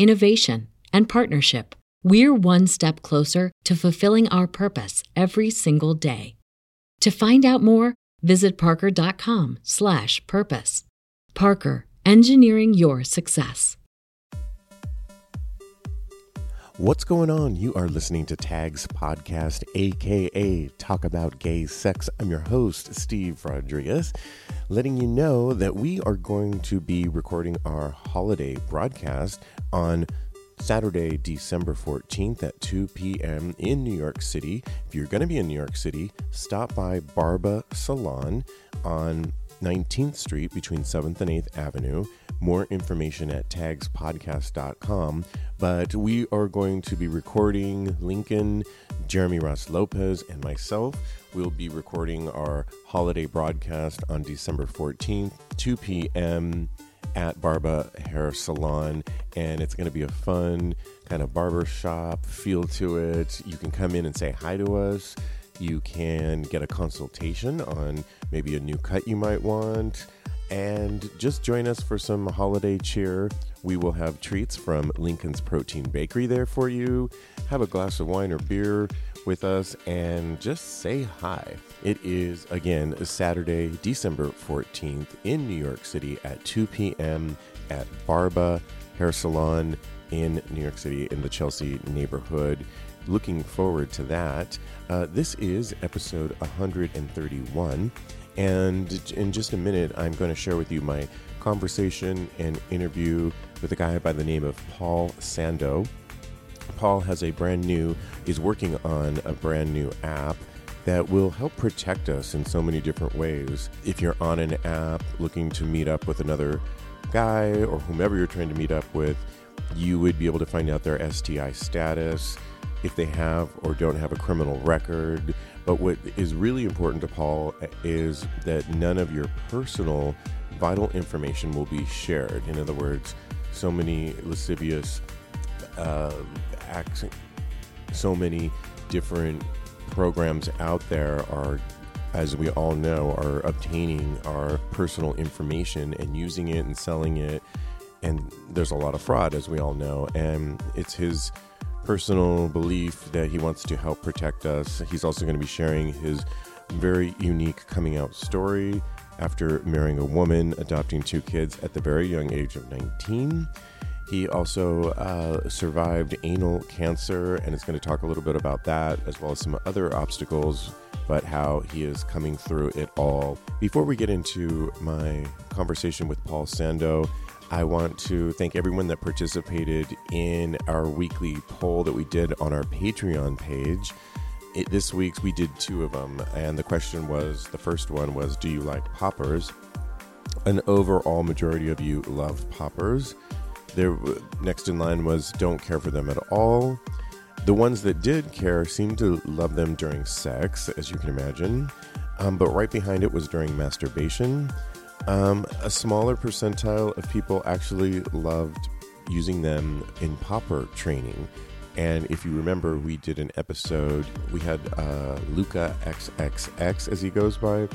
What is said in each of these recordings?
innovation, and partnership, we're one step closer to fulfilling our purpose every single day. To find out more, visit parker.com/purpose. Parker, engineering your success. What's going on? You are listening to Tags Podcast, aka Talk About Gay Sex. I'm your host, Steve Rodriguez, letting you know that we are going to be recording our holiday broadcast on Saturday, December 14th at 2 p.m. in New York City. If you're going to be in New York City, stop by Barba Salon on 19th Street between 7th and 8th Avenue. More information at tagspodcast.com. But we are going to be recording Lincoln, Jeremy Ross Lopez, and myself. We'll be recording our holiday broadcast on December 14th, 2 p.m. at Barba Hair Salon. And it's going to be a fun kind of barber shop feel to it. You can come in and say hi to us. You can get a consultation on maybe a new cut you might want. And just join us for some holiday cheer. We will have treats from Lincoln's Protein Bakery there for you. Have a glass of wine or beer with us and just say hi. It is, again, Saturday, December 14th in New York City at 2 p.m. at Barba Hair Salon in New York City in the Chelsea neighborhood. Looking forward to that. Uh, this is episode 131. And in just a minute, I'm going to share with you my conversation and interview with a guy by the name of Paul Sando. Paul has a brand new, is working on a brand new app that will help protect us in so many different ways. If you're on an app looking to meet up with another guy or whomever you're trying to meet up with, you would be able to find out their STI status, if they have or don't have a criminal record. But what is really important to Paul is that none of your personal vital information will be shared. In other words, so many lascivious uh, so many different programs out there are as we all know, are obtaining our personal information and using it and selling it. And there's a lot of fraud, as we all know. And it's his personal belief that he wants to help protect us. He's also going to be sharing his very unique coming out story after marrying a woman, adopting two kids at the very young age of 19. He also uh, survived anal cancer and is going to talk a little bit about that, as well as some other obstacles, but how he is coming through it all. Before we get into my conversation with Paul Sando, I want to thank everyone that participated in our weekly poll that we did on our Patreon page. It, this week's we did two of them, and the question was the first one was, Do you like poppers? An overall majority of you love poppers. There, next in line was don't care for them at all. The ones that did care seemed to love them during sex, as you can imagine. Um, but right behind it was during masturbation. Um, a smaller percentile of people actually loved using them in popper training. And if you remember, we did an episode, we had uh, Luca XXX, as he goes by.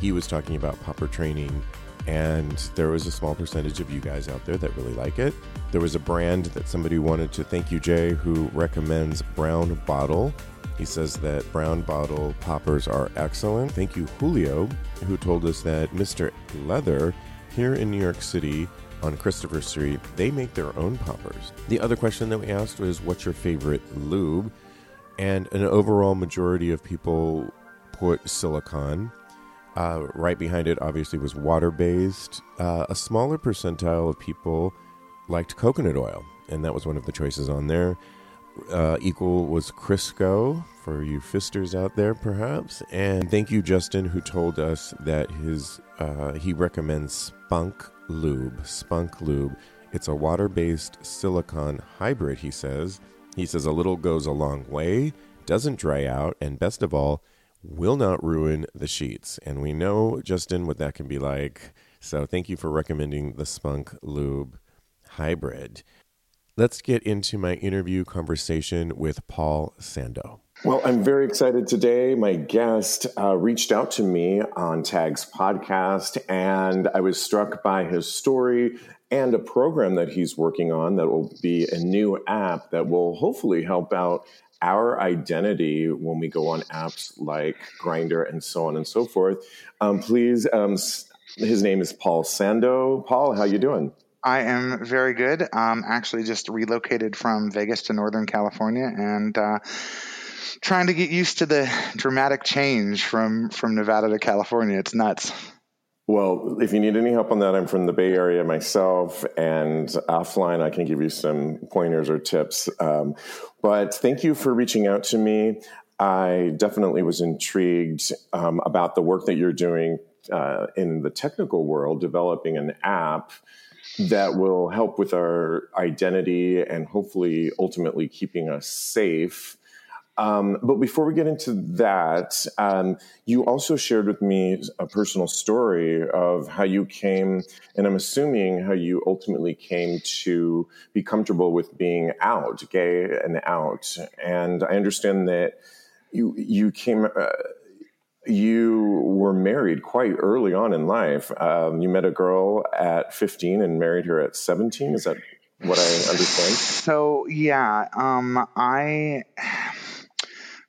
He was talking about popper training, and there was a small percentage of you guys out there that really like it. There was a brand that somebody wanted to thank you, Jay, who recommends Brown Bottle. He says that brown bottle poppers are excellent. Thank you, Julio, who told us that Mr. Leather here in New York City on Christopher Street, they make their own poppers. The other question that we asked was, What's your favorite lube? And an overall majority of people put silicone. Uh, right behind it, obviously, was water based. Uh, a smaller percentile of people liked coconut oil, and that was one of the choices on there. Uh, equal was Crisco for you fisters out there, perhaps. And thank you, Justin, who told us that his uh, he recommends Spunk Lube. Spunk Lube. It's a water-based silicone hybrid. He says. He says a little goes a long way, doesn't dry out, and best of all, will not ruin the sheets. And we know, Justin, what that can be like. So thank you for recommending the Spunk Lube hybrid. Let's get into my interview conversation with Paul Sando. Well, I'm very excited today. My guest uh, reached out to me on Tag's podcast, and I was struck by his story and a program that he's working on that will be a new app that will hopefully help out our identity when we go on apps like Grindr and so on and so forth. Um, please, um, his name is Paul Sando. Paul, how you doing? I am very good. Um, actually, just relocated from Vegas to Northern California and uh, trying to get used to the dramatic change from from Nevada to California. It's nuts. Well, if you need any help on that, I'm from the Bay Area myself, and offline I can give you some pointers or tips. Um, but thank you for reaching out to me. I definitely was intrigued um, about the work that you're doing uh, in the technical world, developing an app that will help with our identity and hopefully ultimately keeping us safe. Um, but before we get into that, um, you also shared with me a personal story of how you came, and I'm assuming how you ultimately came to be comfortable with being out, gay and out. And I understand that you you came. Uh, you were married quite early on in life. Um, you met a girl at 15 and married her at 17. Is that what I understand? So yeah, um, I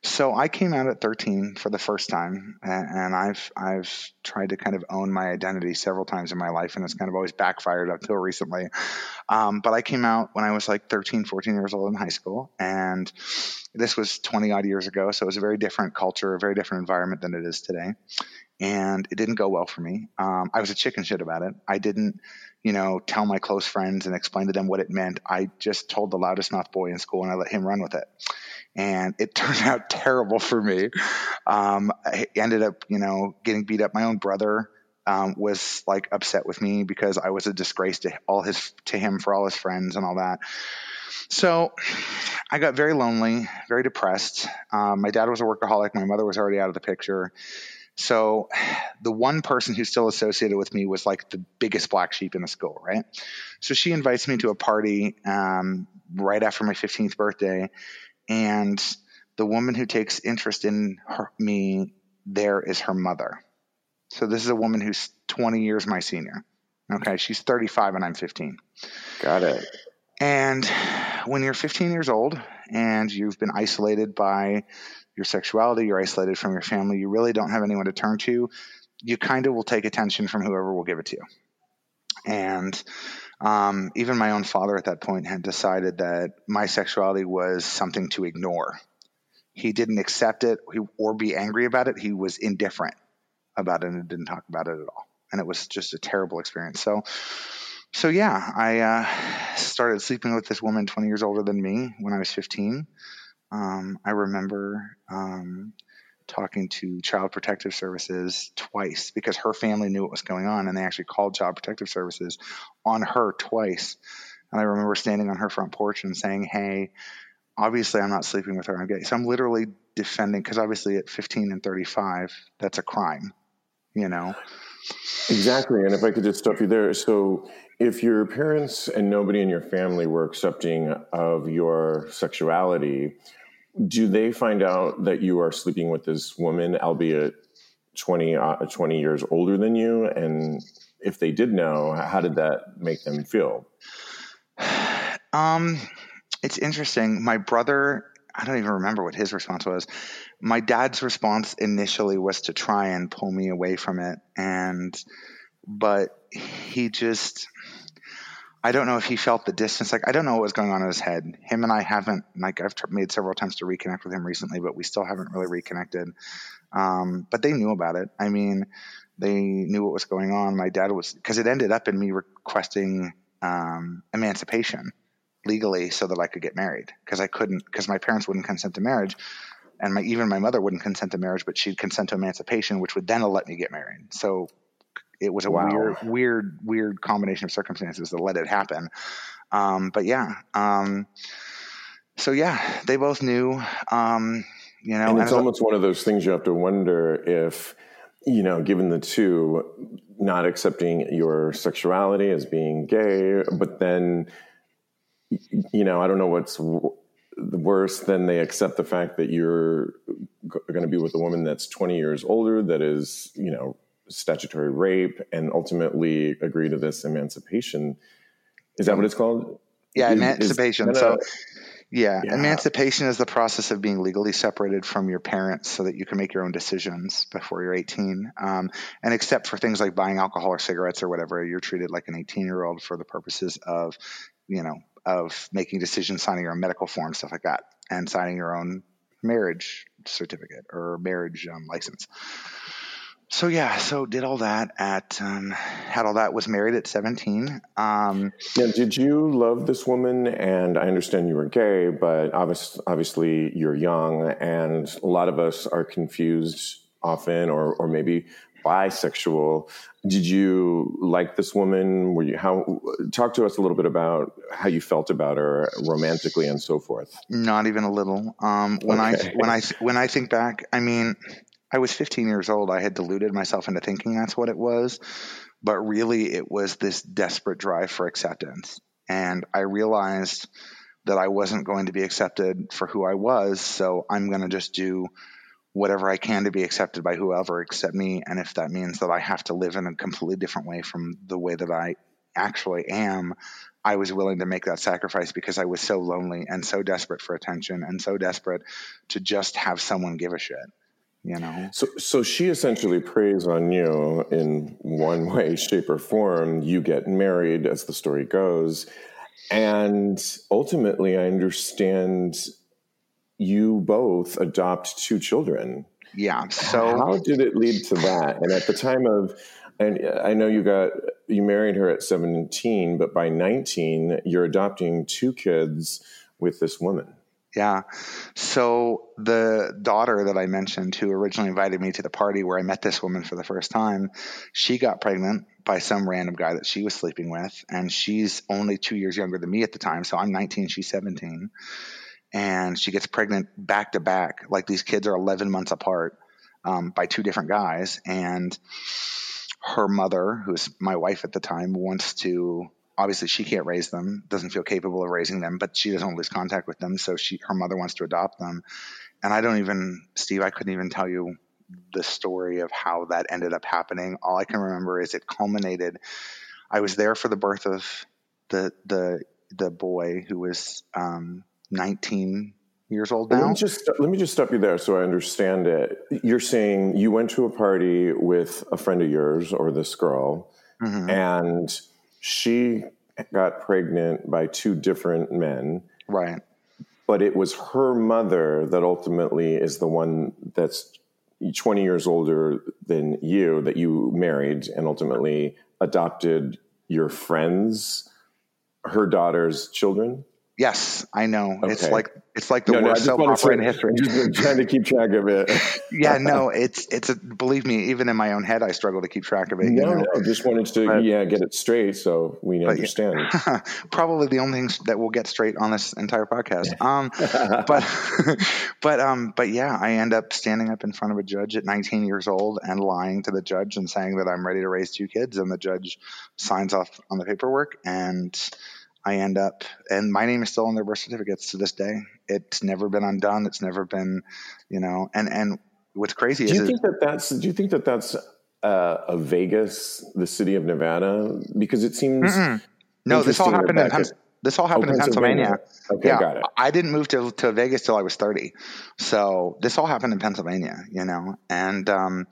so I came out at 13 for the first time, and, I've I've tried to kind of own my identity several times in my life, and it's kind of always backfired up until recently. Um, but I came out when I was like 13, 14 years old in high school, and this was 20 odd years ago, so it was a very different culture, a very different environment than it is today. And it didn't go well for me. Um, I was a chicken shit about it. I didn't, you know, tell my close friends and explain to them what it meant. I just told the loudest mouth boy in school, and I let him run with it and it turned out terrible for me. Um, I ended up, you know, getting beat up. My own brother um, was like upset with me because I was a disgrace to all his to him for all his friends and all that. So I got very lonely, very depressed. Um, my dad was a workaholic. My mother was already out of the picture. So the one person who still associated with me was like the biggest black sheep in the school, right? So she invites me to a party um, right after my 15th birthday and the woman who takes interest in her, me there is her mother. So this is a woman who's 20 years my senior. Okay, she's 35 and I'm 15. Got it. And when you're 15 years old and you've been isolated by your sexuality, you're isolated from your family, you really don't have anyone to turn to, you kind of will take attention from whoever will give it to you. And um, even my own father at that point had decided that my sexuality was something to ignore. He didn't accept it or be angry about it. He was indifferent about it and didn't talk about it at all. And it was just a terrible experience. So, so yeah, I uh, started sleeping with this woman 20 years older than me when I was 15. Um, I remember um, talking to Child Protective Services twice because her family knew what was going on and they actually called Child Protective Services on her twice. And I remember standing on her front porch and saying, Hey, obviously I'm not sleeping with her. I'm gay. So I'm literally defending because obviously at 15 and 35, that's a crime, you know? Exactly. And if I could just stop you there. So if your parents and nobody in your family were accepting of your sexuality, do they find out that you are sleeping with this woman, albeit 20, uh, 20 years older than you? And if they did know, how did that make them feel? Um, it's interesting. My brother, I don't even remember what his response was. My dad's response initially was to try and pull me away from it. And, but he just, I don't know if he felt the distance. Like I don't know what was going on in his head. Him and I haven't like I've made several attempts to reconnect with him recently, but we still haven't really reconnected. Um, but they knew about it. I mean, they knew what was going on. My dad was because it ended up in me requesting um, emancipation legally so that I could get married because I couldn't because my parents wouldn't consent to marriage and my even my mother wouldn't consent to marriage, but she'd consent to emancipation, which would then let me get married. So it was a wow. weird, weird, weird combination of circumstances that let it happen. Um, but yeah, um, so yeah, they both knew. Um, you know, and it's and almost one of those things you have to wonder if, you know, given the two, not accepting your sexuality as being gay, but then, you know, I don't know what's worse than they accept the fact that you're going to be with a woman that's 20 years older that is, you know, statutory rape and ultimately agree to this emancipation. Is that what it's called? Yeah, is, emancipation. Is so, yeah, yeah, emancipation is the process of being legally separated from your parents so that you can make your own decisions before you're 18. Um, and except for things like buying alcohol or cigarettes or whatever, you're treated like an 18 year old for the purposes of, you know, of making decisions, signing your own medical form, stuff like that, and signing your own marriage certificate or marriage um, license so yeah, so did all that at um, had all that was married at seventeen. Um, yeah, did you love this woman? And I understand you were gay, but obviously, obviously you're young, and a lot of us are confused often, or or maybe bisexual. Did you like this woman? Were you how? Talk to us a little bit about how you felt about her romantically and so forth. Not even a little. Um, when okay. I when I when I think back, I mean, I was 15 years old. I had deluded myself into thinking that's what it was. But really, it was this desperate drive for acceptance. And I realized that I wasn't going to be accepted for who I was. So I'm going to just do whatever I can to be accepted by whoever accept me. And if that means that I have to live in a completely different way from the way that I actually am, I was willing to make that sacrifice because I was so lonely and so desperate for attention and so desperate to just have someone give a shit you know? So so she essentially preys on you in one way shape or form. You get married as the story goes. And ultimately i understand you both adopt two children. Yeah so how did it lead to that? And at the time of and i know you got you married her at 17 but by 19 you're adopting two kids with this woman yeah. So the daughter that I mentioned, who originally invited me to the party where I met this woman for the first time, she got pregnant by some random guy that she was sleeping with. And she's only two years younger than me at the time. So I'm 19, she's 17. And she gets pregnant back to back. Like these kids are 11 months apart um, by two different guys. And her mother, who's my wife at the time, wants to obviously she can't raise them, doesn't feel capable of raising them, but she doesn't lose contact with them. So she, her mother wants to adopt them. And I don't even, Steve, I couldn't even tell you the story of how that ended up happening. All I can remember is it culminated. I was there for the birth of the, the, the boy who was um, 19 years old now. Let me just let me just stop you there so I understand it. You're saying you went to a party with a friend of yours or this girl, mm-hmm. and she got pregnant by two different men. Right. But it was her mother that ultimately is the one that's 20 years older than you that you married and ultimately adopted your friends, her daughter's children. Yes, I know. Okay. It's like it's like the no, worst no, soap opera in history. Just trying to keep track of it. yeah, no, it's it's a, believe me, even in my own head, I struggle to keep track of it. No, you know? no, just wanted to but, yeah get it straight so we understand. Yeah, probably the only things that we'll get straight on this entire podcast. Um, but but um, but yeah, I end up standing up in front of a judge at 19 years old and lying to the judge and saying that I'm ready to raise two kids, and the judge signs off on the paperwork and I end up, and my name is still on their birth certificates to this day. It's never been undone. It's never been, you know, and and what's crazy do is, you think that that's do you think that that's uh, a Vegas, the city of Nevada, because it seems no. This all happened in Pen- this all happened oh, in Pennsylvania. Pennsylvania. Okay, yeah, got it. I didn't move to to Vegas till I was thirty, so this all happened in Pennsylvania. You know, and um,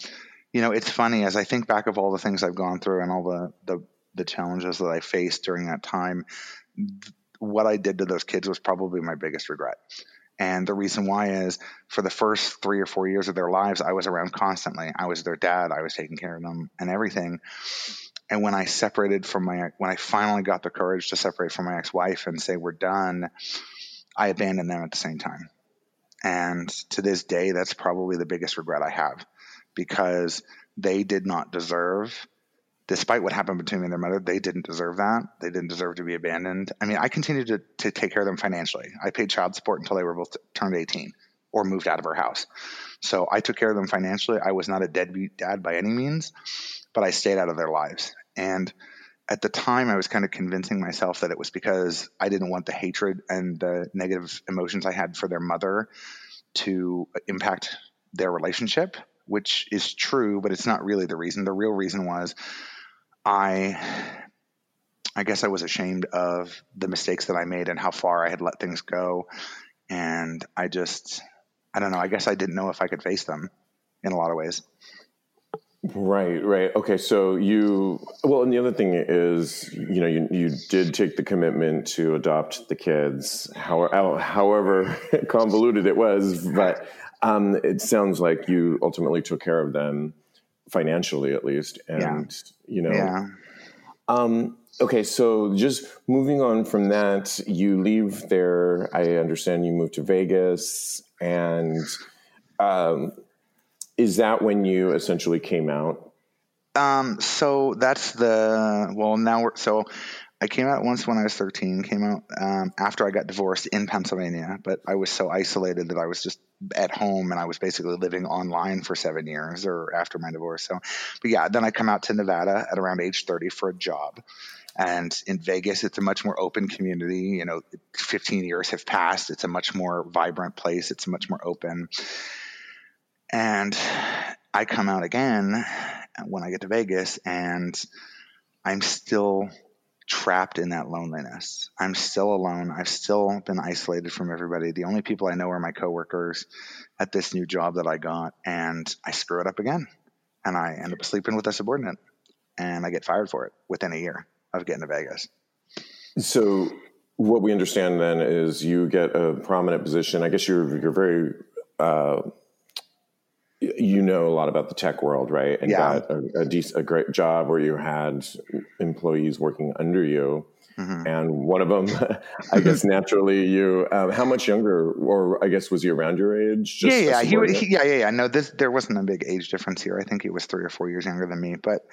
you know, it's funny as I think back of all the things I've gone through and all the the the challenges that I faced during that time, what I did to those kids was probably my biggest regret. And the reason why is for the first three or four years of their lives, I was around constantly. I was their dad. I was taking care of them and everything. And when I separated from my, when I finally got the courage to separate from my ex wife and say, we're done, I abandoned them at the same time. And to this day, that's probably the biggest regret I have because they did not deserve despite what happened between me and their mother, they didn't deserve that. They didn't deserve to be abandoned. I mean, I continued to, to take care of them financially. I paid child support until they were both turned 18 or moved out of our house. So I took care of them financially. I was not a deadbeat dad by any means, but I stayed out of their lives. And at the time, I was kind of convincing myself that it was because I didn't want the hatred and the negative emotions I had for their mother to impact their relationship, which is true, but it's not really the reason. The real reason was I I guess I was ashamed of the mistakes that I made and how far I had let things go. And I just, I don't know, I guess I didn't know if I could face them in a lot of ways. Right, right. Okay, so you, well, and the other thing is, you know, you, you did take the commitment to adopt the kids, however, however convoluted it was, but um, it sounds like you ultimately took care of them financially at least. And, yeah. you know, yeah. Um, okay. So just moving on from that, you leave there. I understand you moved to Vegas and, um, is that when you essentially came out? Um, so that's the, well, now we're, so I came out once when I was 13, came out um, after I got divorced in Pennsylvania, but I was so isolated that I was just at home and I was basically living online for seven years or after my divorce. So, but yeah, then I come out to Nevada at around age 30 for a job. And in Vegas, it's a much more open community. You know, 15 years have passed. It's a much more vibrant place. It's much more open. And I come out again when I get to Vegas and I'm still trapped in that loneliness. I'm still alone. I've still been isolated from everybody. The only people I know are my coworkers at this new job that I got, and I screw it up again. And I end up sleeping with a subordinate, and I get fired for it within a year of getting to Vegas. So, what we understand then is you get a prominent position. I guess you're you're very uh, you know a lot about the tech world, right? And yeah. got a, a, decent, a great job where you had employees working under you. Mm-hmm. And one of them, I guess, naturally, you. Um, how much younger, or I guess, was he around your age? yeah, yeah, he, he, yeah, yeah, yeah. No, this there wasn't a big age difference here. I think he was three or four years younger than me, but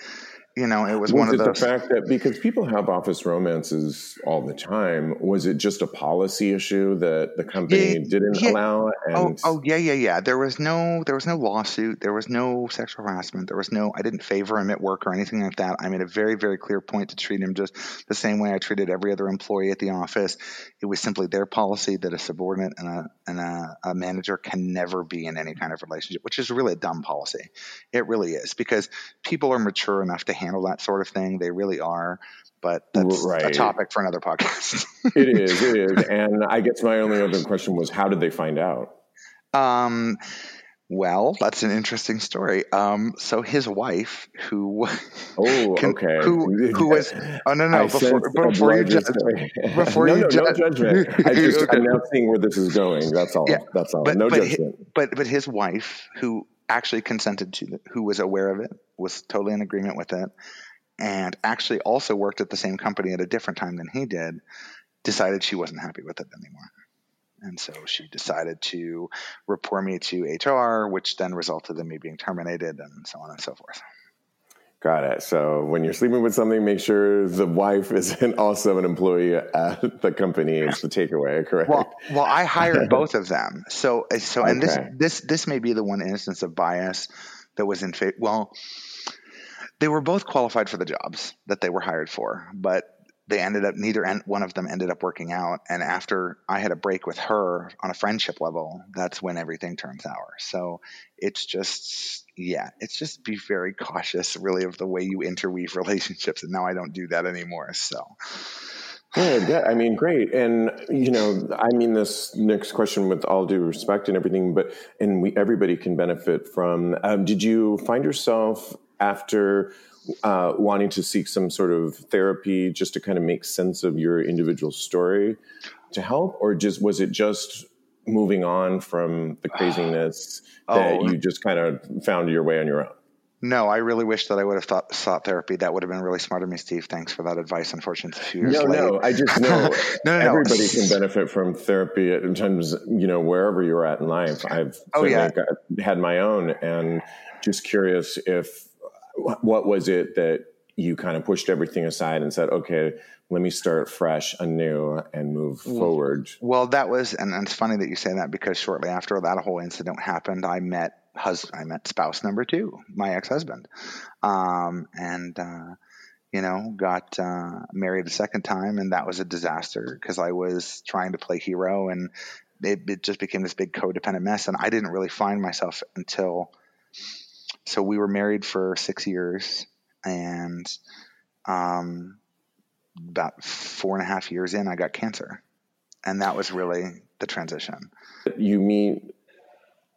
you know, it was, was one it of those. the fact that because people have office romances all the time, was it just a policy issue that the company yeah, didn't yeah. allow? Oh, and... Oh, oh, yeah, yeah, yeah. There was no, there was no lawsuit. There was no sexual harassment. There was no. I didn't favor him at work or anything like that. I made a very, very clear point to treat him just the same way I treated every other employee at the office. It was simply their policy that a subordinate and a and a, a manager can never be in any kind of relationship, which is really a dumb policy. It really is because people are mature enough to handle that sort of thing. They really are. But that's right. a topic for another podcast. it is. It is. And I guess my only other question was how did they find out? Um, well, that's an interesting story. Um, so his wife, who oh can, okay, who who was oh no no I before before you judge before no, you no, ju- no judgment. I just I'm now seeing where this is going. That's all. Yeah, that's all. But, no but judgment. His, but but his wife, who actually consented to it, who was aware of it, was totally in agreement with it, and actually also worked at the same company at a different time than he did, decided she wasn't happy with it anymore. And so she decided to report me to HR, which then resulted in me being terminated and so on and so forth. Got it. So when you're sleeping with something, make sure the wife isn't also an employee at the company. It's the takeaway, correct? Well, well, I hired both of them. So, so, and okay. this, this, this may be the one instance of bias that was in favor. Well, they were both qualified for the jobs that they were hired for, but they ended up neither one of them ended up working out and after i had a break with her on a friendship level that's when everything turned sour so it's just yeah it's just be very cautious really of the way you interweave relationships and now i don't do that anymore so Good. Yeah. I mean, great. And, you know, I mean this next question with all due respect and everything, but, and we, everybody can benefit from, um, did you find yourself after uh, wanting to seek some sort of therapy just to kind of make sense of your individual story to help, or just was it just moving on from the craziness that Oh. you just kind of found your way on your own? No, I really wish that I would have thought, sought therapy. That would have been really smart of me, Steve. Thanks for that advice. Unfortunately, it's a few years No, late. no, I just know No, no, no. everybody can benefit from therapy at times, you know, wherever you're at in life. I've Oh, yeah. had my own and just curious if what was it that you kind of pushed everything aside and said, okay, let me start fresh, anew, and move forward. Well, that was, and, and it's funny that you say that because shortly after that whole incident happened, I met husband, I met spouse number two, my ex husband, um, and uh, you know got uh, married a second time, and that was a disaster because I was trying to play hero, and it, it just became this big codependent mess, and I didn't really find myself until. So we were married for six years, and um, about four and a half years in, I got cancer and that was really the transition. You meet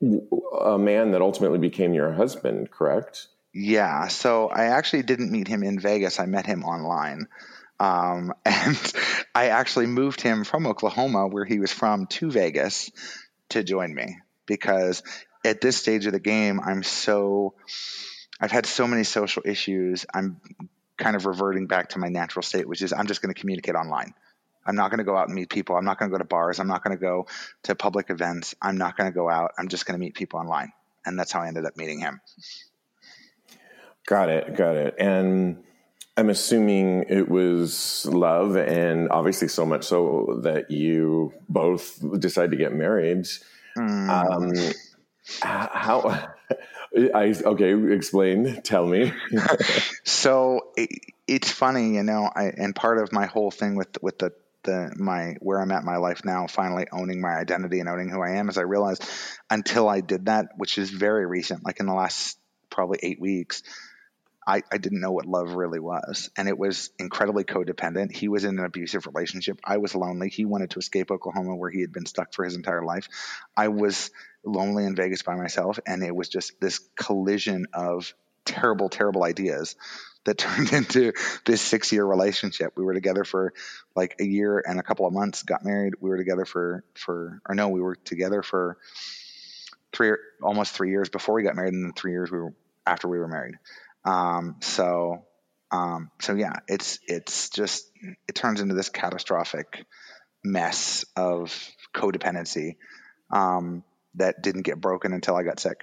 a man that ultimately became your husband, correct? Yeah, so I actually didn't meet him in Vegas. I met him online. Um, and I actually moved him from Oklahoma, where he was from, to Vegas to join me because at this stage of the game, I'm so, I've had so many social issues. I'm kind of reverting back to my natural state, which is I'm just going to communicate online. I'm not going to go out and meet people. I'm not going to go to bars. I'm not going to go to public events. I'm not going to go out. I'm just going to meet people online. And that's how I ended up meeting him. Got it, got it. And I'm assuming it was love, and obviously so much so that you both decided to get married. Um, h- how? I okay. Explain. Tell me. So it, it's funny, you know, I, and part of my whole thing with with the the my where I'm at my life now, finally owning my identity and owning who I am, is I realized until I did that, which is very recent, like in the last probably eight weeks, I, I didn't know what love really was. And it was incredibly codependent. He was in an abusive relationship. I was lonely. He wanted to escape Oklahoma where he had been stuck for his entire life. I was lonely in Vegas by myself. And it was just this collision of terrible, terrible ideas that turned into this six year relationship. We were together for like a year and a couple of months, got married. We were together for, for, or no, we were together for three, almost three years before we got married. And then three years we were after we were married. Um, so, um, so yeah, it's it's just it turns into this catastrophic mess of codependency um, that didn't get broken until I got sick.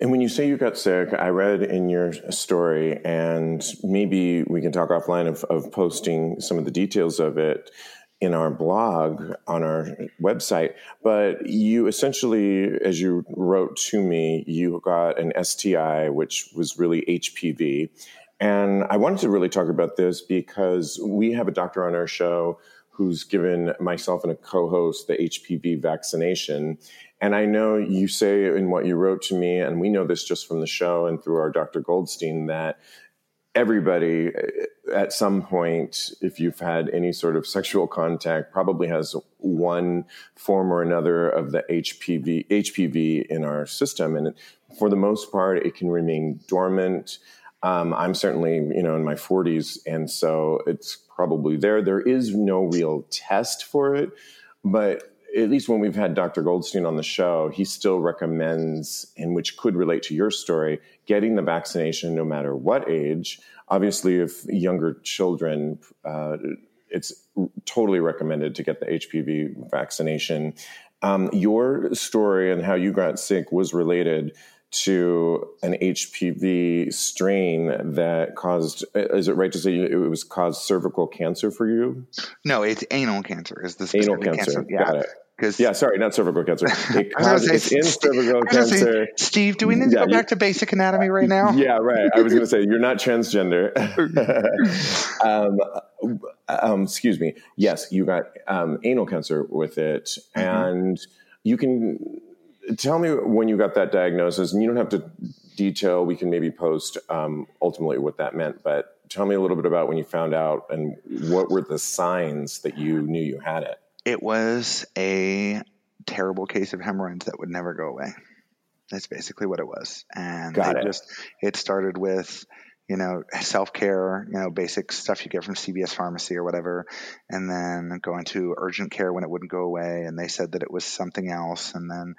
And when you say you got sick, I read in your story, and maybe we can talk offline of, of posting some of the details of it in our blog on our website. But you essentially, as you wrote to me, you got an STI, which was really HPV. And I wanted to really talk about this because we have a doctor on our show who's given myself and a co host the HPV vaccination. And I know you say in what you wrote to me, and we know this just from the show and through our Dr. Goldstein, that everybody uh, at some point, if you've had any sort of sexual contact, probably has one form or another of the HPV, HPV in our system. And for the most part, it can remain dormant. Um, I'm certainly, you know, in my 40s, and so it's probably there. There is no real test for it, but at least when we've had Dr. Goldstein on the show, he still recommends, and which could relate to your story, getting the vaccination no matter what age. Obviously, if younger children, uh, it's totally recommended to get the HPV vaccination. Um, your story and how you got sick was related to an HPV strain that caused, is it right to say it was caused cervical cancer for you? No, it's anal cancer. Is the Anal specific cancer. Yeah, Got it. because Yeah, sorry, not cervical cancer. It I was gonna caused, say, it's in cervical I say, cancer. Steve, do we need to Yeah, go back to basic anatomy right now? Yeah, right. I was going to say you're not transgender. um, um, excuse me. Yes, you got um, anal cancer with it, Mm-hmm. and you can tell me when you got that diagnosis. And you don't have to detail. We can maybe post um, ultimately what that meant, but tell me a little bit about when you found out and what were the signs that you knew you had it. It was a terrible case of hemorrhoids that would never go away. That's basically what it was. And they it. just it started with you know, self care, you know, basic stuff you get from CVS pharmacy or whatever, and then going to urgent care when it wouldn't go away, and they said that it was something else, and then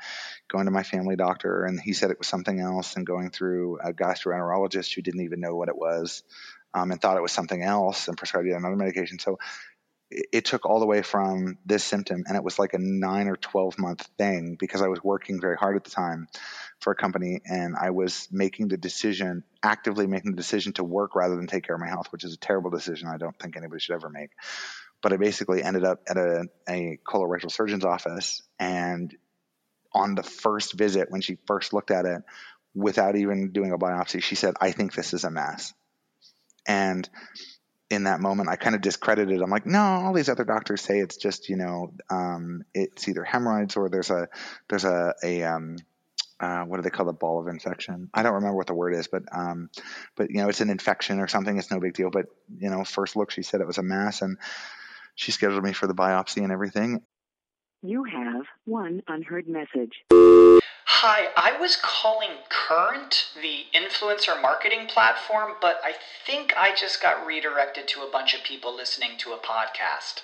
going to my family doctor, and he said it was something else, and going through a gastroenterologist who didn't even know what it was, um, and thought it was something else, and prescribed yet another medication. So it took all the way from this symptom and it was like a nine or 12 month thing because i was working very hard at the time for a company and i was making the decision actively making the decision to work rather than take care of my health which is a terrible decision i don't think anybody should ever make but i basically ended up at a, a colorectal surgeon's office and on the first visit when she first looked at it without even doing a biopsy she said i think this is a mass and in that moment, I kind of discredited. I'm like, no, all these other doctors say it's just, you know, um, it's either hemorrhoids or there's a there's a a um, uh, what do they call the ball of infection? I don't remember what the word is, but um, but you know, it's an infection or something. It's no big deal. But you know, first look, she said it was a mass, and she scheduled me for the biopsy and everything. You have one unheard message. Hi, I was calling Current, the influencer marketing platform, but I think I just got redirected to a bunch of people listening to a podcast.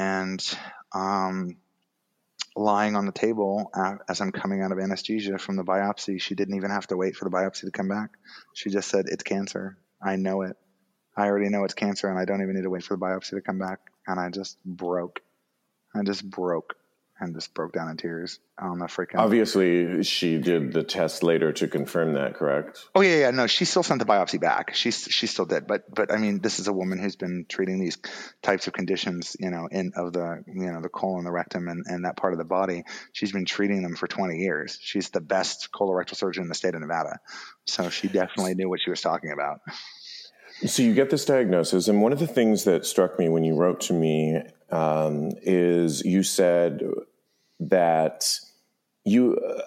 And um, lying on the table as I'm coming out of anesthesia from the biopsy, she didn't even have to wait for the biopsy to come back. She just said, "It's cancer. I know it. I already know it's cancer, and I don't even need to wait for the biopsy to come back." And I just broke. I just broke and just broke down in tears on the freaking. Obviously, she did the test later to confirm that, correct? Oh yeah, yeah. No, she still sent the biopsy back. She she still did, but but I mean, this is a woman who's been treating these types of conditions, you know, in of the you know the colon, the rectum, and, and that part of the body. She's been treating them for 20 years. She's the best colorectal surgeon in the state of Nevada, so she definitely knew what she was talking about. So you get this diagnosis, and one of the things that struck me when you wrote to me um, is you said that you uh,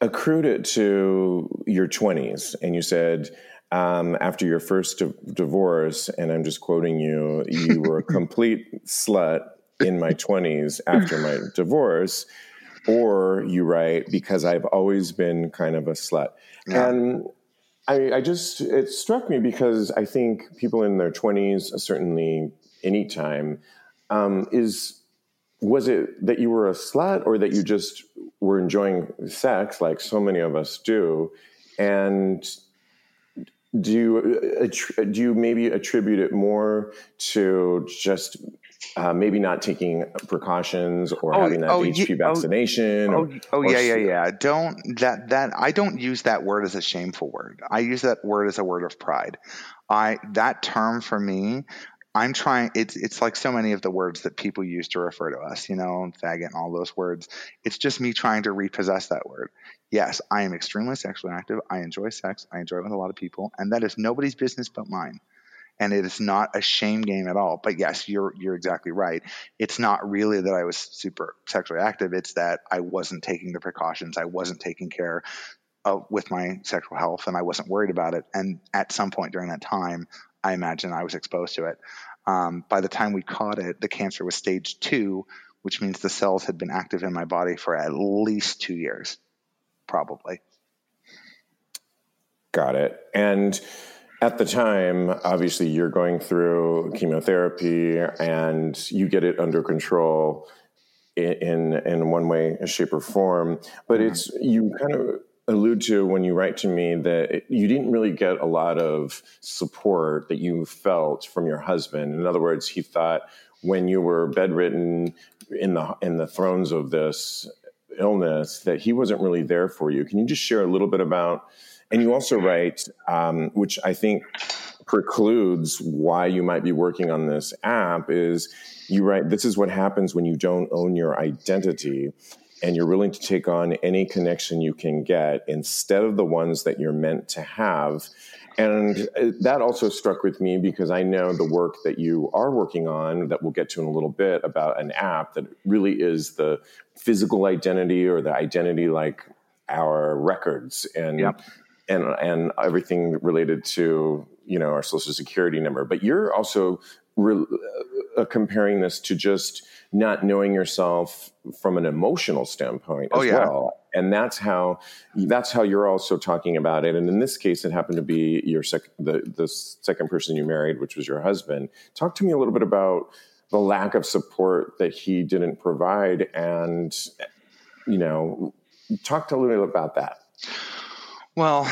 accrued it to your twenties, and you said um, after your first di- divorce, and I'm just quoting you, you were a complete slut in my twenties after my divorce, or you write because I've always been kind of a slut, yeah. and I, I, just it struck me because I think people in their twenties, certainly any time, um, is was it that you were a slut or that you just were enjoying sex like so many of us do, and do you do you maybe attribute it more to just uh, maybe not taking precautions or oh, having that oh, HPV oh, vaccination. Oh, or, oh yeah, yeah, yeah. Don't that that I don't use that word as a shameful word. I use that word as a word of pride. I that term for me. I'm trying. It's it's like so many of the words that people use to refer to us. You know, faggot and all those words. It's just me trying to repossess that word. Yes, I am extremely sexually active. I enjoy sex. I enjoy it with a lot of people, and that is nobody's business but mine and it is not a shame game at all. But yes, you're you're exactly right. It's not really that I was super sexually active. It's that I wasn't taking the precautions. I wasn't taking care of with my sexual health, and I wasn't worried about it. And at some point during that time, I imagine I was exposed to it. Um, by the time we caught it, the cancer was stage two, which means the cells had been active in my body for at least two years, probably. Got it. And at the time, obviously, you're going through chemotherapy and you get it under control in in one way, shape, or form. But mm-hmm. it's you kind of allude to when you write to me that you didn't really get a lot of support that you felt from your husband. In other words, he thought when you were bedridden in the in the throes of this illness that he wasn't really there for you. Can you just share a little bit about? And you also write, um, which I think precludes why you might be working on this app, is you write, "This is what happens when you don't own your identity." And you're willing to take on any connection you can get instead of the ones that you're meant to have. And that also struck with me because I know the work that you are working on, that we'll get to in a little bit, about an app that really is the physical identity or the identity like our records and yep. and and everything related to you know our social security number. But you're also re- uh, comparing this to just not knowing yourself from an emotional standpoint as oh, yeah. well. And that's how that's how you're also talking about it. And in this case it happened to be your sec- the the second person you married which was your husband. Talk to me a little bit about the lack of support that he didn't provide and you know talk to a little bit about that. Well,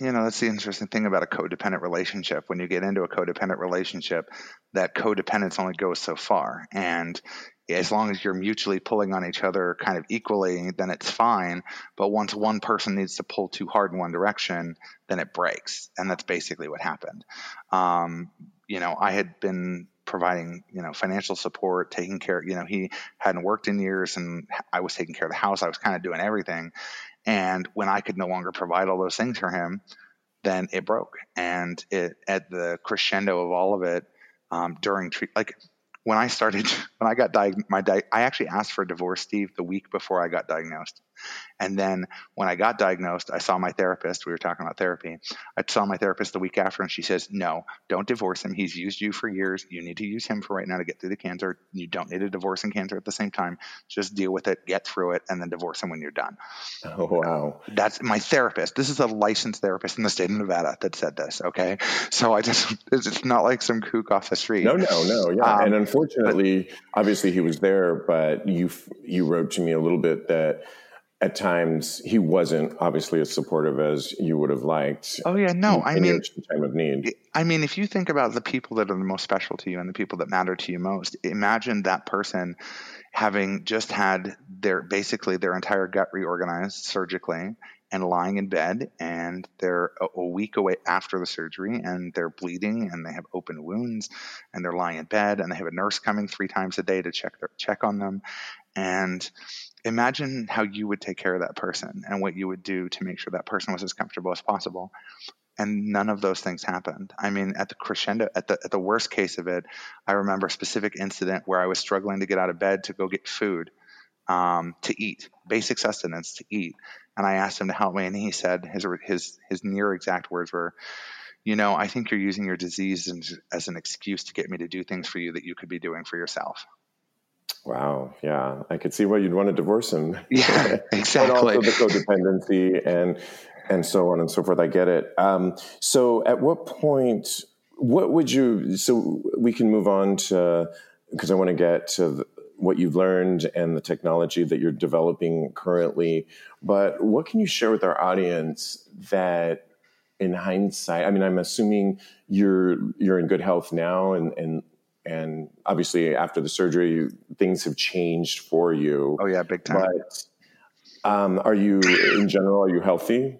you know, that's the interesting thing about a codependent relationship. When you get into a codependent relationship, that codependence only goes so far. And as long as you're mutually pulling on each other kind of equally, then it's fine. But once one person needs to pull too hard in one direction, then it breaks. And that's basically what happened. Um, you know, I had been providing, you know, financial support, taking care, you know, he hadn't worked in years and I was taking care of the house. I was kind of doing everything. And when I could no longer provide all those things for him, then it broke. And it, at the crescendo of all of it, um, during treat, like when I started, when I got diagnosed, my di- I actually asked for a divorce, Steve, the week before I got diagnosed. And then when I got diagnosed, I saw my therapist. We were talking about therapy. I saw my therapist the week after, and she says, No, don't divorce him. He's used you for years. You need to use him for right now to get through the cancer. You don't need a divorce and cancer at the same time. Just deal with it, get through it, and then divorce him when you're done. Oh, wow. That's my therapist. This is a licensed therapist in the state of Nevada that said this. Okay. So I just, it's not like some kook off the street. No, no, no. Yeah. Um, and unfortunately, but, obviously he was there, but you, you wrote to me a little bit that, at times he wasn't obviously as supportive as you would have liked. Oh yeah, no, I mean time of need. I mean, if you think about the people that are the most special to you and the people that matter to you most, imagine that person having just had their basically their entire gut reorganized surgically and lying in bed and they're a, a week away after the surgery and they're bleeding and they have open wounds and they're lying in bed and they have a nurse coming three times a day to check their, check on them and imagine how you would take care of that person and what you would do to make sure that person was as comfortable as possible. And none of those things happened. I mean at the crescendo at the at the worst case of it i remember a specific incident where i was struggling to get out of bed to go get food um, to eat basic sustenance to eat. And i asked him to help me and he said his his his near exact words were you know i think you're using your disease as an excuse to get me to do things for you that you could be doing for yourself Wow. Yeah. I could see why you'd want to divorce him. Yeah, exactly. but also the codependency and, and so on and so forth. I get it. Um, so at what point, what would you, so we can move on to, because I want to get to the, what you've learned and the technology that you're developing currently. But what can you share with our audience that in hindsight, I mean, I'm assuming you're, you're in good health now and, and and obviously after the surgery things have changed for you. Oh yeah big time. But um, are you in general are you healthy?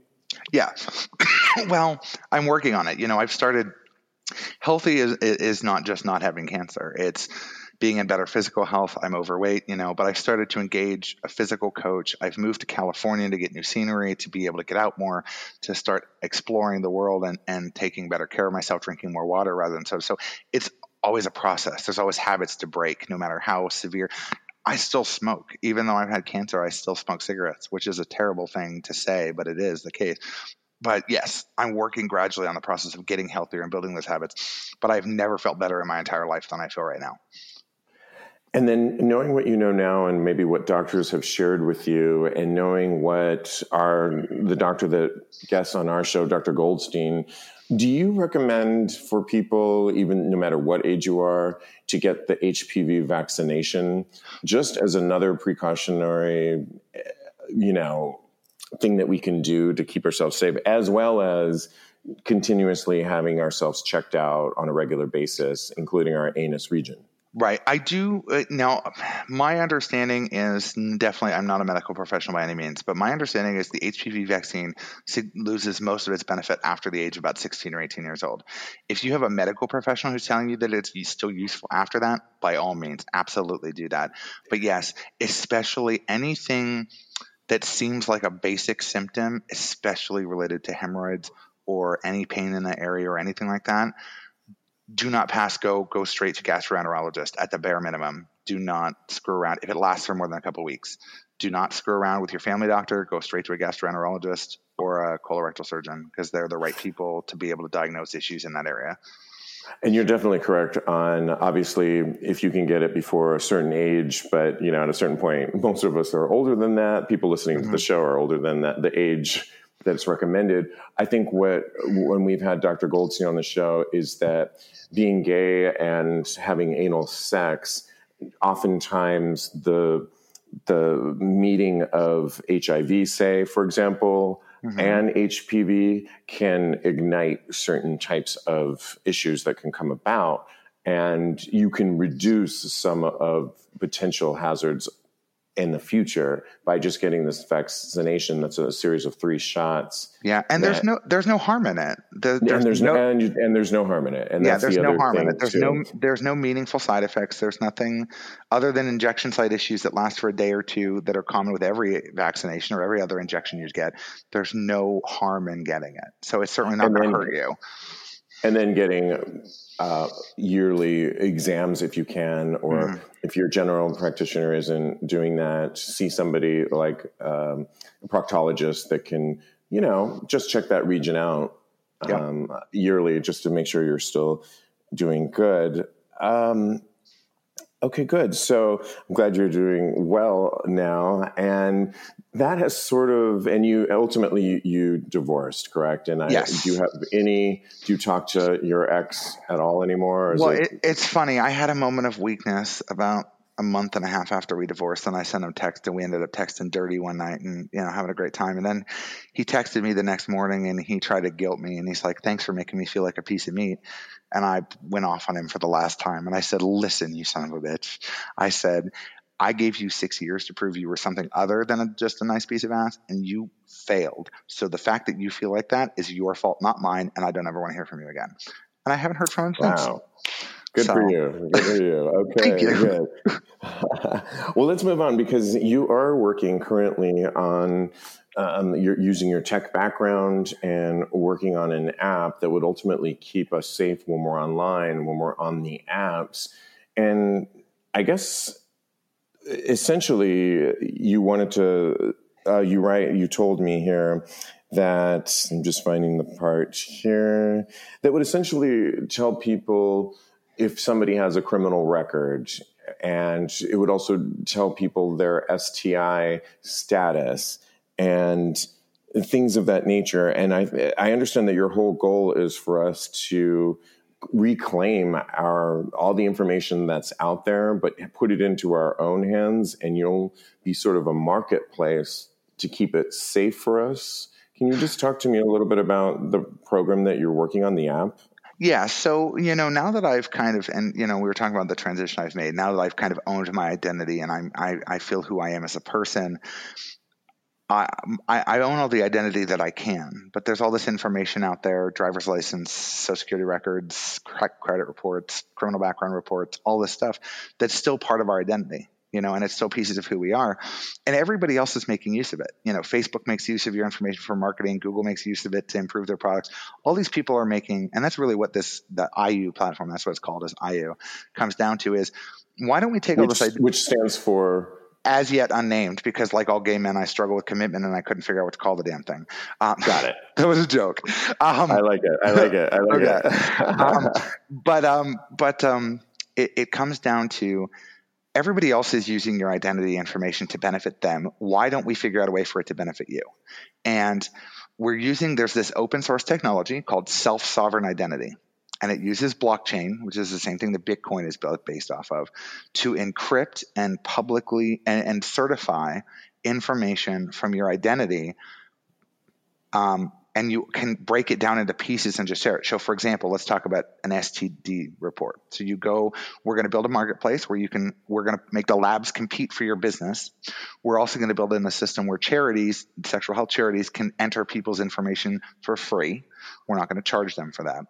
Yeah. Well i'm working on it. You know i've started healthy is is not just not having cancer. It's being in better physical health. I'm overweight you know but i've started to engage a physical coach. I've moved to california to get new scenery to be able to get out more to start exploring the world and, and taking better care of myself drinking more water rather than so so it's always a process. There's always habits to break, no matter how severe. I still smoke, even though I've had cancer. I still smoke cigarettes, which is a terrible thing to say, but it is the case. But yes, I'm working gradually on the process of getting healthier and building those habits. But I've never felt better in my entire life than I feel right now. And then knowing what you know now and maybe what doctors have shared with you and knowing what our the doctor that guests on our show, Dr. Goldstein, do you recommend for people, even no matter what age you are, to get the HPV vaccination just as another precautionary, eh, you know, thing that we can do to keep ourselves safe, as well as continuously having ourselves checked out on a regular basis, including our anus region. Right. I do. Uh, now, my understanding is definitely, I'm not a medical professional by any means, but my understanding is the HPV vaccine loses most of its benefit after the age of about 16 or 18 years old. If you have a medical professional who's telling you that it's still useful after that, by all means, absolutely do that. But yes, especially anything that seems like a basic symptom, especially related to hemorrhoids or any pain in that area or anything like that do not pass go. Go straight to gastroenterologist at the bare minimum. Do not screw around. If it lasts for more than a couple weeks, do not screw around with your family doctor. Go straight to a gastroenterologist or a colorectal surgeon because they're the right people to be able to diagnose issues in that area. And you're definitely correct on obviously if you can get it before a certain age, but you know, at a certain point, most of us are older than that. People listening mm-hmm. to the mm-hmm. show are older than that, the age that it's recommended. I think what when we've had Dr. Goldstein on the show is that being gay and having anal sex, oftentimes the the meeting of HIV, say, for example, mm-hmm. and HPV can ignite certain types of issues that can come about. And you can reduce some of potential hazards in the future by just getting this vaccination that's a series of three shots yeah and that, there's no there's no harm in it. The, there's and there's no, no and, and, there's no harm in it and yeah there's the no harm in it. There's too. no there's no meaningful side effects. There's nothing other than injection site issues that last for a day or two that are common with every vaccination or every other injection you get. There's no harm in getting it. So it's certainly not going to hurt you. and then getting uh, yearly exams if you can, or mm-hmm. if your general practitioner isn't doing that, see somebody like um, a proctologist that can, you know, just check that region out um, yearly just to make sure you're still doing good. Um, Okay, good. So I'm glad you're doing well now, and that has sort of, and you ultimately you divorced, correct? And I, yes. do you have any? Do you talk to your ex at all anymore? well, it, it's funny. I had a moment of weakness about a month and a half after we divorced and I sent him text and we ended up texting dirty one night and you know having a great time and then he texted me the next morning and he tried to guilt me and he's like thanks for making me feel like a piece of meat and I went off on him for the last time and I said listen you son of a bitch I said I gave you 6 years to prove you were something other than a, just a nice piece of ass and you failed so the fact that you feel like that is your fault not mine and I don't ever want to hear from you again and I haven't heard from him wow. since Good so, for you. Good for you. Okay. Thank you. Well, let's move on because you are working currently on um, you're using your tech background and working on an app that would ultimately keep us safe when we're online, when we're on the apps. And I guess essentially you wanted to, uh, you write, you told me here that I'm just finding the part here that would essentially tell people if somebody has a criminal record and it would also tell people their STI status and things of that nature. And I, I understand that your whole goal is for us to reclaim our all the information that's out there, but put it into our own hands, and you'll be sort of a marketplace to keep it safe for us. Can you just talk to me a little bit about the program that you're working on, the app? Yeah. So, you know, now that I've kind of, and, you know, we were talking about the transition I've made, now that I've kind of owned my identity and I'm, I, I feel who I am as a person, Um, I, I own all the identity that I can, but there's all this information out there driver's license, social security records, credit reports, criminal background reports, all this stuff that's still part of our identity you know, and it's still pieces of who we are. And everybody else is making use of it. You know, Facebook makes use of your information for marketing, Google makes use of it to improve their products. All these people are making, and that's really what this the AYU platform, that's what it's called as AYU, comes down to is why don't we take which, all this idea, which stands for as yet unnamed because like all gay men i struggle with commitment and i couldn't figure out what to call the damn thing um, got it that was a joke um, i like it i like it i like okay. it um, but um but um it, it comes down to everybody else is using your identity information to benefit them. Why don't we figure out a way for it to benefit you? And we're using, there's this open source technology called self sovereign identity. And it uses blockchain, which is the same thing that Bitcoin is built based off of, to encrypt and publicly and, and certify information from your identity Um, and you can break it down into pieces and just share it. So, for example, let's talk about an STD report. So, you go, we're going to build a marketplace where you can, we're going to make the labs compete for your business. We're also going to build in a system where charities, sexual health charities, can enter people's information for free. We're not going to charge them for that.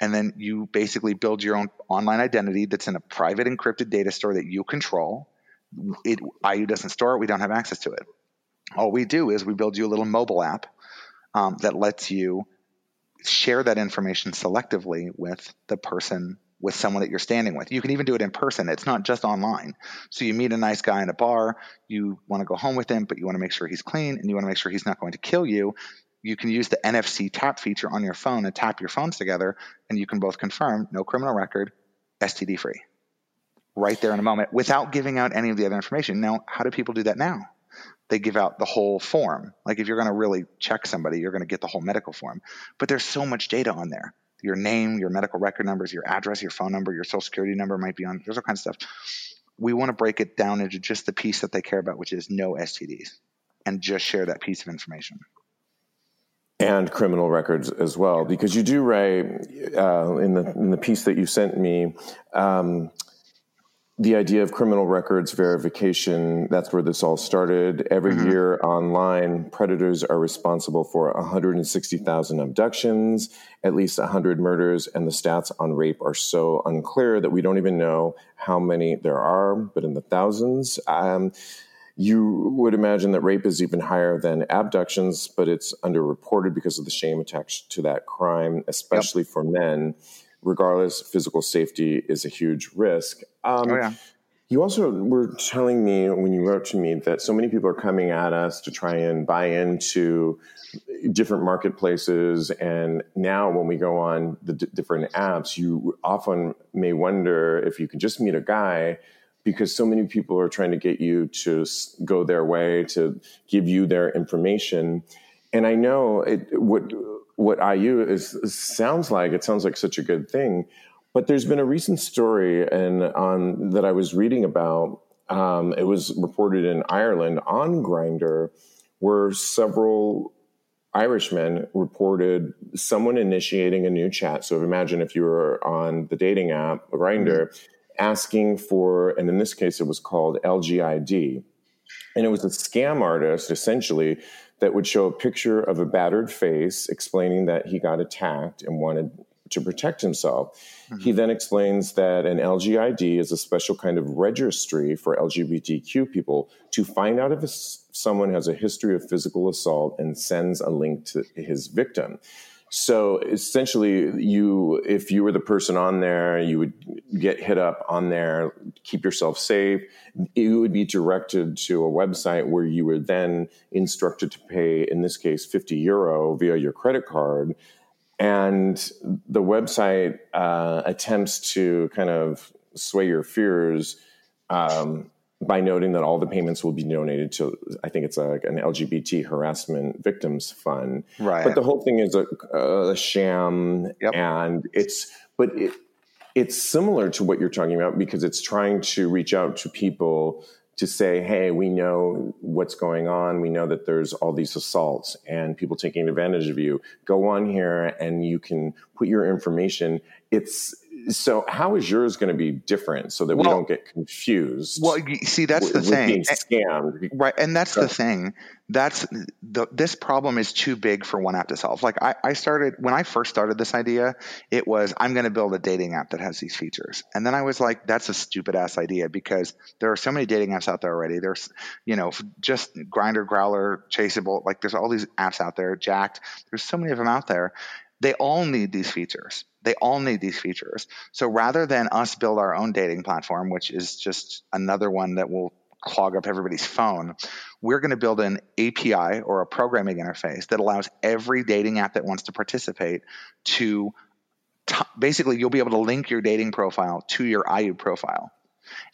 And then you basically build your own online identity that's in a private encrypted data store that you control. It, AYU doesn't store it, we don't have access to it. All we do is we build you a little mobile app um, that lets you share that information selectively with the person with someone that you're standing with. You can even do it in person. It's not just online. So you meet a nice guy in a bar, you want to go home with him, but you want to make sure he's clean and you want to make sure he's not going to kill you. You can use the NFC tap feature on your phone and tap your phones together, and you can both confirm no criminal record, STD free, right there in a moment without giving out any of the other information. Now, how do people do that now? They give out the whole form. Like if you're going to really check somebody, you're going to get the whole medical form. But there's so much data on there. Your name, your medical record numbers, your address, your phone number, your social security number might be on. There's all kinds of stuff. We want to break it down into just the piece that they care about, which is no STDs, and just share that piece of information and criminal records as well, because you do write uh, in the in the piece that you sent me. Um, the idea of criminal records verification, that's where this all started. Every mm-hmm. year online, predators are responsible for 160,000 abductions, at least 100 murders, and the stats on rape are so unclear that we don't even know how many there are, but in the thousands. Um, you would imagine that rape is even higher than abductions, but it's underreported because of the shame attached to that crime, especially yep. for men regardless, physical safety is a huge risk. Um, oh, yeah. You also were telling me when you wrote to me that so many people are coming at us to try and buy into different marketplaces. And now, when we go on the d- different apps, you often may wonder if you can just meet a guy because so many people are trying to get you to go their way, to give you their information. And I know it, what what AYU is sounds like. It sounds like such a good thing. But there's been a recent story and on that I was reading about. Um, it was reported in Ireland on Grindr, where several Irishmen reported someone initiating a new chat. So imagine if you were on the dating app Grindr, mm-hmm. asking for, and in this case, it was called LGID, and it was a scam artist essentially that would show a picture of a battered face explaining that he got attacked and wanted to protect himself. Mm-hmm. He then explains that an LGID is a special kind of registry for LGBTQ people to find out if someone has a history of physical assault and sends a link to his victim. So essentially, you if you were the person on there, you would get hit up on there. Keep yourself safe. You would be directed to a website where you were then instructed to pay, in this case, fifty euro via your credit card. And the website uh, attempts to kind of sway your fears um, by noting that all the payments will be donated to, I think it's a, an LGBT harassment victims fund. Right. But the whole thing is a, a sham, yep. and it's but it, it's similar to what you're talking about because it's trying to reach out to people to say, hey, we know what's going on. We know that there's all these assaults and people taking advantage of you. Go on here and you can put your information. It's so how is yours going to be different so that well, we don't get confused? Well, you see, that's with, the thing. Being scammed, right? And that's the thing. That's the, this problem is too big for one app to solve. Like I, I started when I first started this idea, it was I'm going to build a dating app that has these features, and then I was like, that's a stupid ass idea because there are so many dating apps out there already. There's, you know, just Grindr Growlr Chaseable. Like there's all these apps out there. Jacked. There's so many of them out there. They all need these features they all need these features. So rather than us build our own dating platform, which is just another one that will clog up everybody's phone, we're going to build an API or a programming interface that allows every dating app that wants to participate to t- basically you'll be able to link your dating profile to your AYU profile.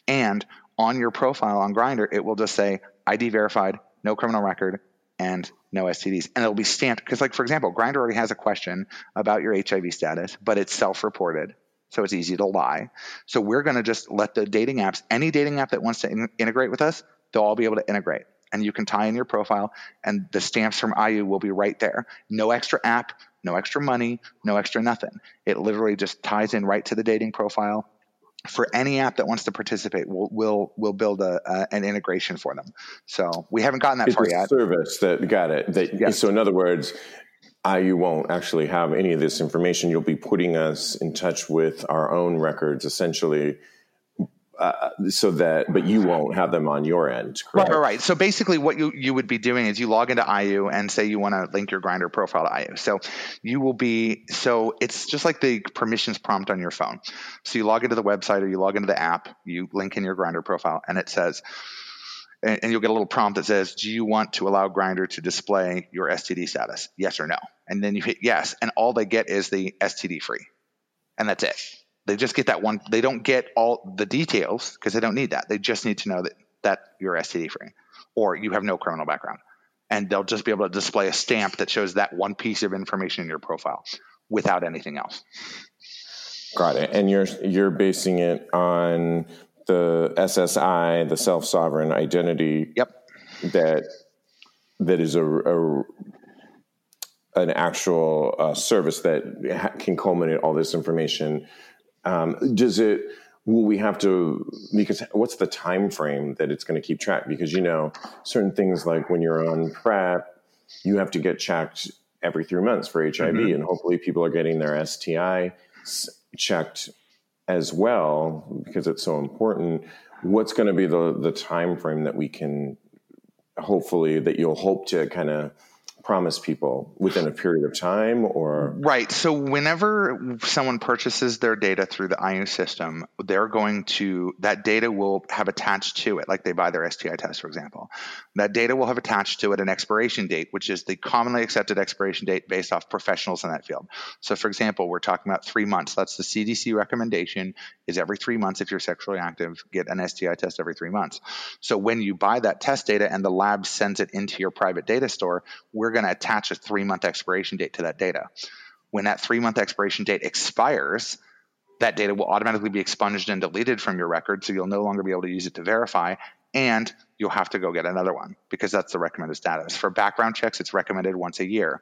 And on your profile on Grindr, it will just say ID verified, no criminal record, and no STDs. And it'll be stamped because, like, for example, Grindr already has a question about your HIV status, but it's self reported. So it's easy to lie. So we're going to just let the dating apps, any dating app that wants to in- integrate with us, they'll all be able to integrate. and you can tie in your profile, and the stamps from AYU will be right there. No extra app, no extra money, no extra nothing. It literally just ties in right to the dating profile. For any app that wants to participate, we'll we'll, we'll build a, uh, an integration for them. So we haven't gotten that it's far yet. Service that got it. That, Yes. So in other words, AYU won't actually have any of this information. You'll be putting us in touch with our own records, essentially, uh, so that. But you won't have them on your end, Right, correct? right, right. So basically, what you, you would be doing is you log into AYU and say you want to link your Grindr profile to AYU. So you will be so it's just like the permissions prompt on your phone. So you log into the website or you log into the app, you link in your Grindr profile, and it says, and, and you'll get a little prompt that says, "Do you want to allow Grindr to display your STD status? Yes or no?" And then you hit yes, and all they get is the STD free, and that's it. They just get that one. They don't get all the details because they don't need that. They just need to know that that you're STD free or you have no criminal background, and they'll just be able to display a stamp that shows that one piece of information in your profile without anything else. Got it. And you're you're basing it on the SSI, the self sovereign identity Yep. that that is a, a an actual uh, service that ha- can culminate all this information. Um, does it? Will we have to? Because what's the time frame that it's going to keep track? Because you know, certain things like when you're on PrEP, you have to get checked every three months for HIV, and hopefully people are getting their STI checked as well because it's so important. What's going to be the the time frame that we can hopefully that you'll hope to kind of promise people within a period of time or Right. So whenever someone purchases their data through the AYU system, they're going to that data will have attached to it, like they buy their STI test, for example. That data will have attached to it an expiration date, which is the commonly accepted expiration date based off professionals in that field. So, for example, we're talking about three months. That's the CDC recommendation: is every three months if you're sexually active, get an STI test every three months. So when you buy that test data and the lab sends it into your private data store, we're going to attach a three month expiration date to that data. When that three month expiration date expires, that data will automatically be expunged and deleted from your record. So you'll no longer be able to use it to verify. And you'll have to go get another one because that's the recommended status. For background checks, it's recommended once a year.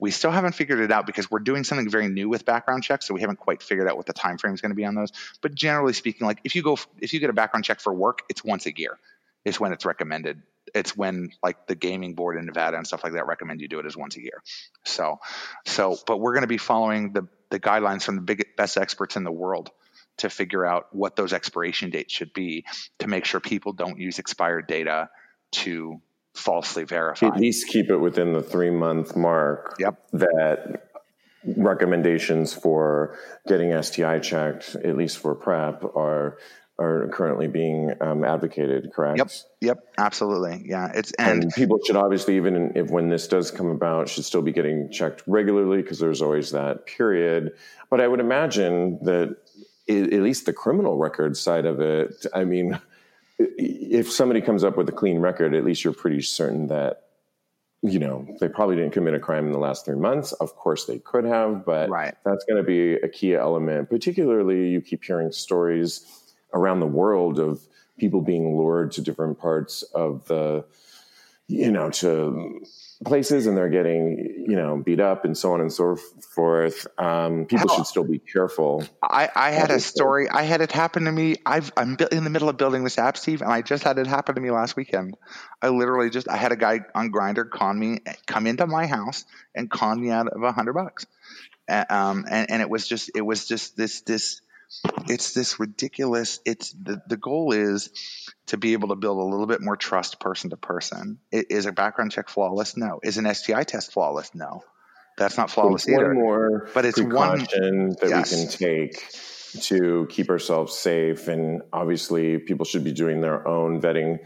We still haven't figured it out because we're doing something very new with background checks, so we haven't quite figured out what the time frame is going to be on those. But generally speaking, like if you go if you get a background check for work, it's once a year. Is when it's recommended. It's when like the gaming board in Nevada and stuff like that recommend you do it as once a year. So, so but we're going to be following the the guidelines from the big, best experts in the world to figure out what those expiration dates should be to make sure people don't use expired data to falsely verify. at least keep it within the three month mark Yep. that recommendations for getting STI checked, at least for PrEP, are are currently being um, advocated. Correct. Yep. Yep. Absolutely. Yeah. It's and, And people should obviously, even if when this does come about, should still be getting checked regularly because there's always that period. But I would imagine that i at least the criminal record side of it, I mean, if somebody comes up with a clean record, at least you're pretty certain that, you know, they probably didn't commit a crime in the last three months. Of course they could have, but Right. that's going to be a key element. Particularly, you keep hearing stories around the world of people being lured to different parts of the you know to places and they're getting you know beat up and so on and so forth um, people should still be careful I, I had a story. I had it happen to me. I've, I'm bu- in the middle of building this app, Steve, and I just had it happen to me last weekend. I literally just I had a guy on Grindr con me, come into my house and con me out of a hundred bucks, um, and and it was just it was just this this it's this ridiculous. It's the the goal is to be able to build a little bit more trust person to person. Is a background check flawless? No. Is an STI test flawless? No. That's not flawless It's either. one more But it's one- that Yes. we can take to keep ourselves safe and obviously people should be doing their own vetting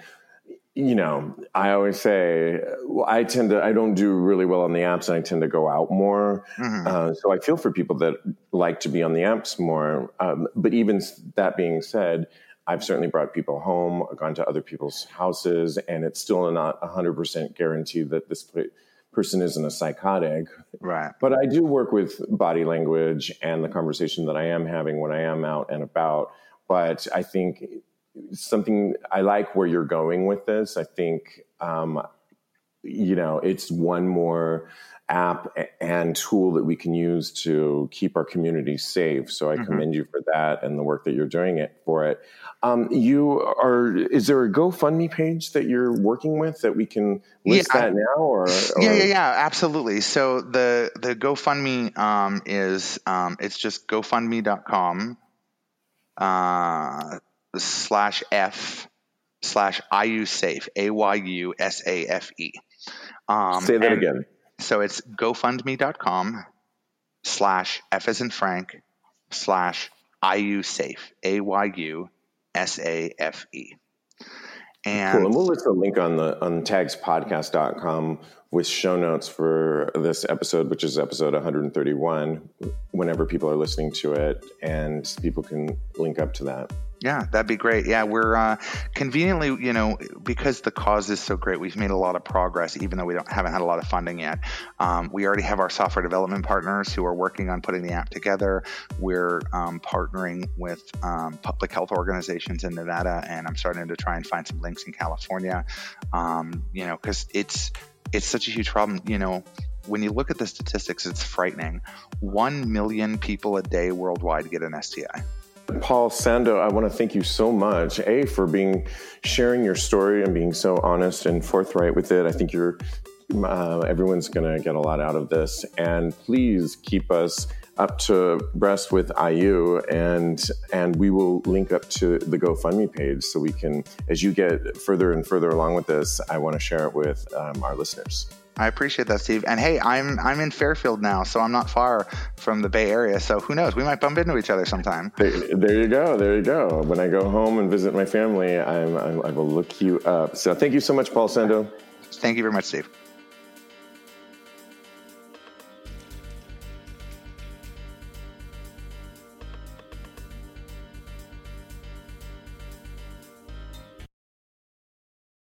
you know i always say well, i tend to i don't do really well on the apps and i tend to go out more Mhm. uh, so i feel for people that like to be on the apps more um, but even that being said i've certainly brought people home gone to other people's houses and it's still not 100% guaranteed that this person isn't a psychotic Right. but I do work with body language and the conversation that I am having when I am out and about. But I think something I like where you're going with this. I think um, you know, it's one more app and tool that we can use to keep our community safe. So I mm-hmm. commend you for that and the work that you're doing it for it. Um, you are. Is there a GoFundMe page that you're working with that we can list yeah, that now? Or, or, yeah, yeah, yeah, absolutely. So the the GoFundMe um, is um, it's just GoFundMe.com uh, slash f slash AYUSafe A Y U S A F E. Um, Say that again. So it's GoFundMe.com slash F as in Frank slash AYUSafe, A Y U S A F E. And, cool. and we'll list the link on the on tagspodcast.com with show notes for this episode, which is episode 131, whenever people are listening to it, and people can link up to that. Yeah, that'd be great. Yeah, we're uh, conveniently, you know, because the cause is so great, we've made a lot of progress, even though we don't haven't had a lot of funding yet. Um, we already have our software development partners who are working on putting the app together. We're um, partnering with um, public health organizations in Nevada, and I'm starting to try and find some links in California. Um, you know, because it's it's such a huge problem. You know, when you look at the statistics, it's frightening. One million people a day worldwide get an STI. Paul Sando, I want to thank you so much, A, for being sharing your story and being so honest and forthright with it. I think you're uh, everyone's going to get a lot out of this. And please keep us up to breast with AYU, and and we will link up to the GoFundMe page so we can, as you get further and further along with this, I want to share it with um, our listeners. I appreciate that, Steve. And hey, I'm I'm in Fairfield now, so I'm not far from the Bay Area. So who knows? We might bump into each other sometime. There, there you go. There you go. When I go home and visit my family, I'm, I'm, i will look you up. So thank you so much, Paul Sando. Thank you very much, Steve.